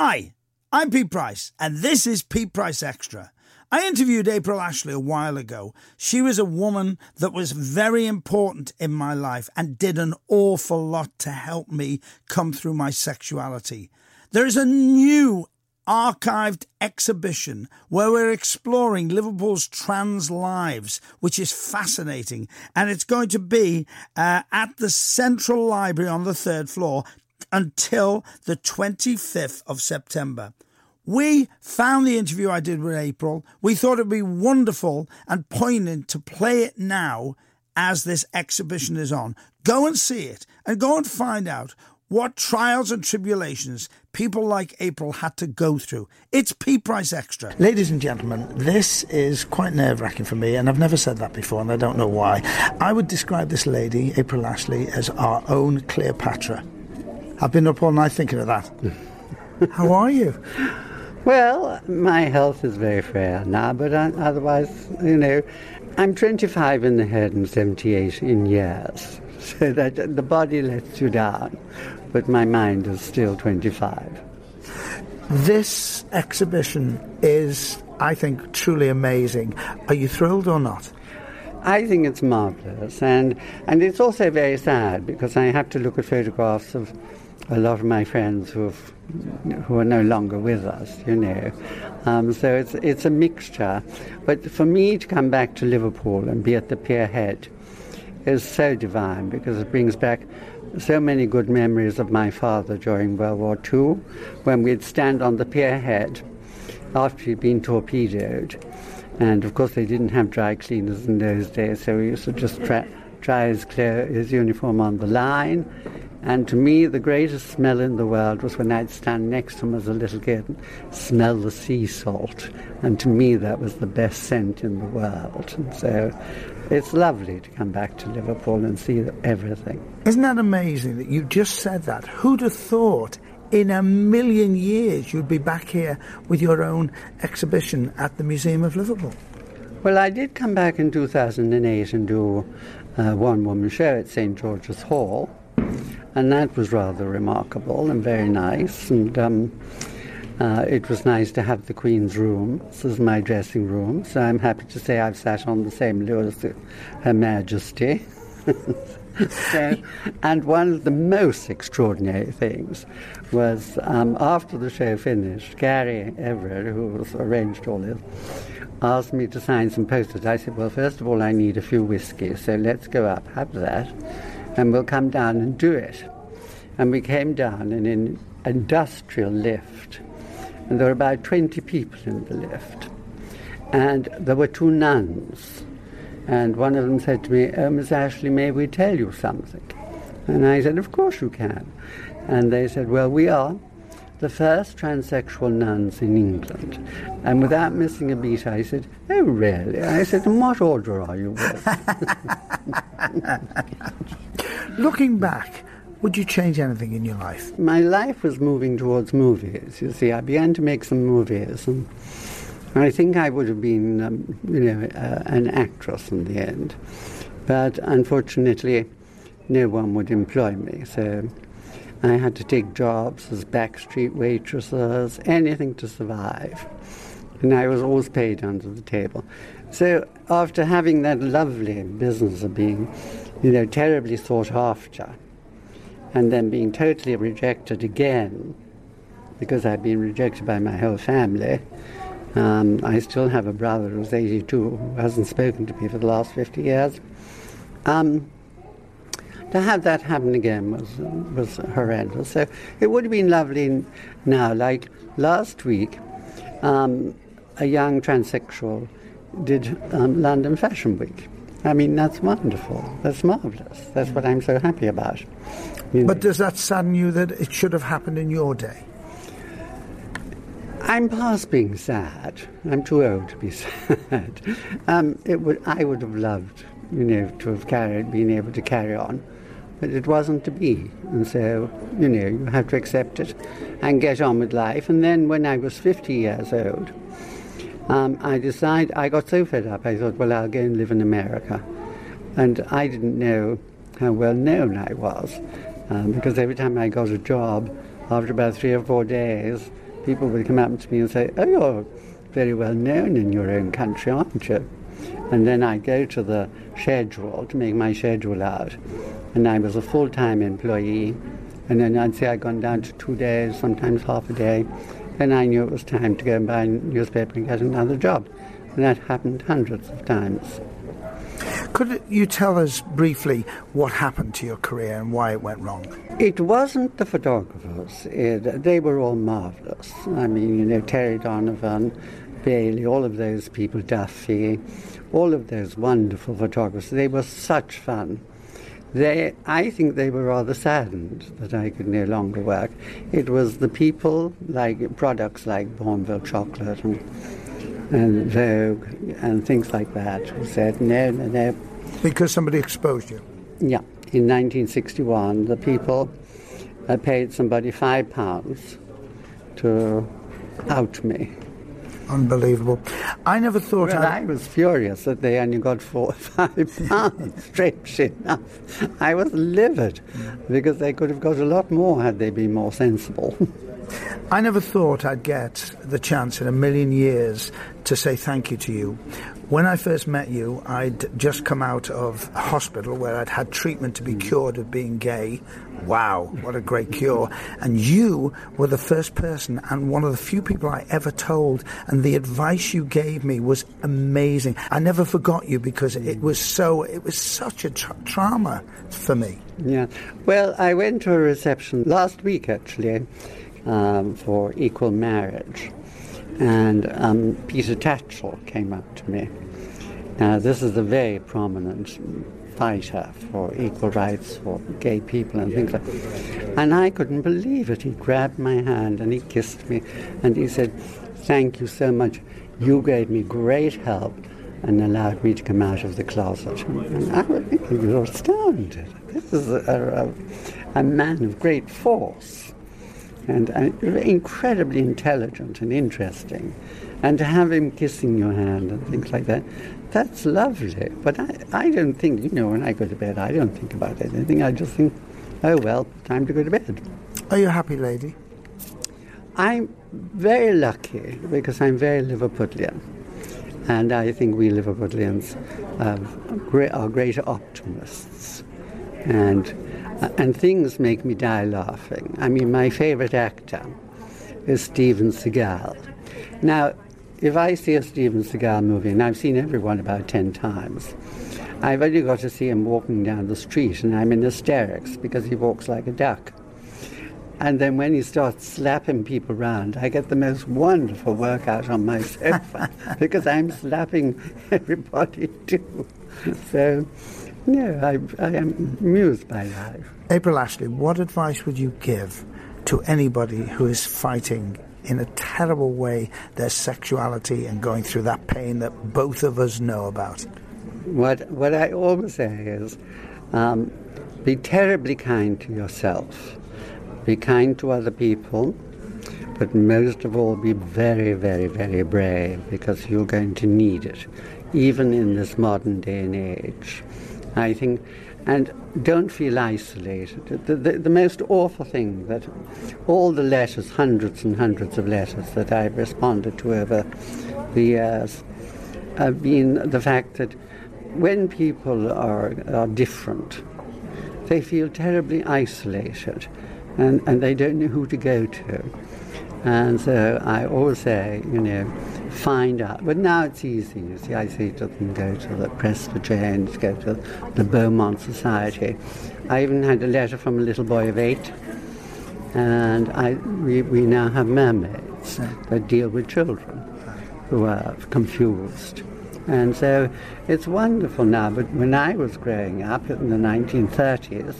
Hi, I'm Pete Price, and this is Pete Price Extra. I interviewed April Ashley a while ago. She was a woman that was very important in my life and did an awful lot to help me come through my sexuality. There is a new archived exhibition where we're exploring Liverpool's trans lives, which is fascinating. And it's going to be uh, at the Central Library on the third floor until the 25th of September. We found the interview I did with April. We thought it'd be wonderful and poignant to play it now as this exhibition is on. Go and see it and go and find out what trials and tribulations people like April had to go through. It's Pete Price Extra. Ladies and gentlemen, this is quite nerve wracking for me, and I've never said that before, and I don't know why. I would describe this lady, April Ashley, as our own Cleopatra. I've been up all night thinking of that. How are you? Well, my health is very frail now, but otherwise, you know, I'm 25 in the head and 78 in years. So that the body lets you down, but my mind is still 25. This exhibition is, I think, truly amazing. Are you thrilled or not? I think it's marvelous, and and it's also very sad because I have to look at photographs of a lot of my friends who who are no longer with us, you know. Um, so it's it's a mixture. But for me to come back to Liverpool and be at the Pier Head is so divine because it brings back so many good memories of my father during World War II, when we'd stand on the pier head after he'd been torpedoed. And of course, they didn't have dry cleaners in those days, so we used to just dry his, clear, his uniform on the line and to me, the greatest smell in the world was when I'd stand next to him as a little kid and smell the sea salt. And to me, that was the best scent in the world. And so it's lovely to come back to Liverpool and see everything. Isn't that amazing that you just said that? Who'd have thought in a million years you'd be back here with your own exhibition at the Museum of Liverpool? Well, I did come back in 2008 and do a one woman show at St George's Hall and that was rather remarkable and very nice. And um, uh, it was nice to have the Queen's room. This is my dressing room, so I'm happy to say I've sat on the same loo as Her Majesty. so, and one of the most extraordinary things was um, after the show finished, Gary Everett, who was arranged all this, asked me to sign some posters. I said, well, first of all, I need a few whiskies, so let's go up, have that and we'll come down and do it. And we came down in an industrial lift, and there were about 20 people in the lift. And there were two nuns, and one of them said to me, oh, Miss Ashley, may we tell you something? And I said, Of course you can. And they said, Well, we are the first transsexual nuns in England. And without missing a beat, I said, Oh, really? I said, what order are you? Looking back, would you change anything in your life? My life was moving towards movies. You see, I began to make some movies, and I think I would have been, um, you know, uh, an actress in the end. But unfortunately, no one would employ me. So I had to take jobs as backstreet waitresses, anything to survive. And I was always paid under the table. So after having that lovely business of being, you know, terribly sought after, and then being totally rejected again, because I've been rejected by my whole family, um, I still have a brother who's 82 who hasn't spoken to me for the last 50 years. Um, to have that happen again was was horrendous. So it would have been lovely now. Like last week, um, a young transsexual did um, London Fashion Week. I mean, that's wonderful. That's marvelous. That's what I'm so happy about. You but know. does that sadden you that it should have happened in your day? I'm past being sad. I'm too old to be sad. Um, it would, I would have loved, you know, to have carried, been able to carry on, but it wasn't to be. And so, you know, you have to accept it and get on with life. And then when I was 50 years old, um, I decided, I got so fed up, I thought, well, I'll go and live in America. And I didn't know how well known I was, um, because every time I got a job, after about three or four days, people would come up to me and say, "Oh, you're very well known in your own country, aren't you?" And then I'd go to the schedule to make my schedule out, and I was a full-time employee. And then I'd say I'd gone down to two days, sometimes half a day. Then I knew it was time to go and buy a newspaper and get another job. And that happened hundreds of times. Could you tell us briefly what happened to your career and why it went wrong? It wasn't the photographers. It, they were all marvellous. I mean, you know, Terry Donovan, Bailey, all of those people, Duffy, all of those wonderful photographers. They were such fun. They, I think they were rather saddened that I could no longer work. It was the people, like products like Bournville chocolate and, and Vogue and things like that, who said, no, no, no. Because somebody exposed you? Yeah. In 1961, the people uh, paid somebody five pounds to out me. Unbelievable. I never thought Well, I... I was furious that they only got four or five pounds, strange enough. I was livid because they could have got a lot more had they been more sensible. I never thought I'd get the chance in a million years to say thank you to you. When I first met you, I'd just come out of a hospital where I'd had treatment to be cured of being gay. Wow, what a great cure. And you were the first person and one of the few people I ever told, and the advice you gave me was amazing. I never forgot you because it was so, it was such a tra- trauma for me. yeah. Well, I went to a reception last week actually um, for equal marriage, and um, Peter Tatchell came up to me. Now, this is a very prominent fighter for equal rights for gay people and things like that. And I couldn't believe it. He grabbed my hand and he kissed me and he said, Thank you so much. You gave me great help and allowed me to come out of the closet. And I was astounded. This is a, a, a man of great force and uh, incredibly intelligent and interesting. And to have him kissing your hand and things like that, that's lovely. But I, I don't think, you know, when I go to bed, I don't think about anything. I just think, oh, well, time to go to bed. Are you a happy lady? I'm very lucky because I'm very Liverpudlian. And I think we Liverpudlians are great optimists. And, and things make me die laughing. I mean, my favorite actor is Steven Seagal. Now, if I see a Steven Seagal movie, and I've seen every one about 10 times, I've only got to see him walking down the street, and I'm in hysterics because he walks like a duck. And then when he starts slapping people around, I get the most wonderful workout on myself because I'm slapping everybody too. So, no, I, I am amused by life. April Ashley, what advice would you give to anybody who is fighting in a terrible way their sexuality and going through that pain that both of us know about? What, what I always say is um, be terribly kind to yourself, be kind to other people, but most of all, be very, very, very brave because you're going to need it, even in this modern day and age. I think, and don't feel isolated. The, the, the, most awful thing that all the letters, hundreds and hundreds of letters that I've responded to over the years, have been the fact that when people are, are different, they feel terribly isolated and, and they don't know who to go to. And so I always say, you know, find out. But now it's easy. You see, I say to them, go to the Press for Change, go to the Beaumont Society. I even had a letter from a little boy of eight, and I, we, we now have mermaids that deal with children who are confused. And so it's wonderful now, but when I was growing up in the 1930s,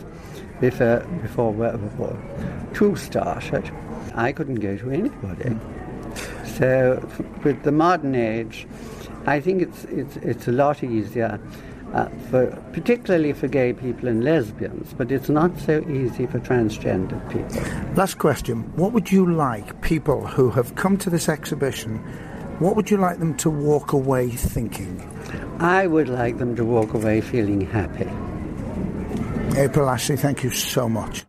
before, before War II started, I couldn't go to anybody. So with the modern age, I think it's, it's, it's a lot easier, uh, for, particularly for gay people and lesbians, but it's not so easy for transgender people. Last question. What would you like people who have come to this exhibition, what would you like them to walk away thinking? I would like them to walk away feeling happy. April Ashley, thank you so much.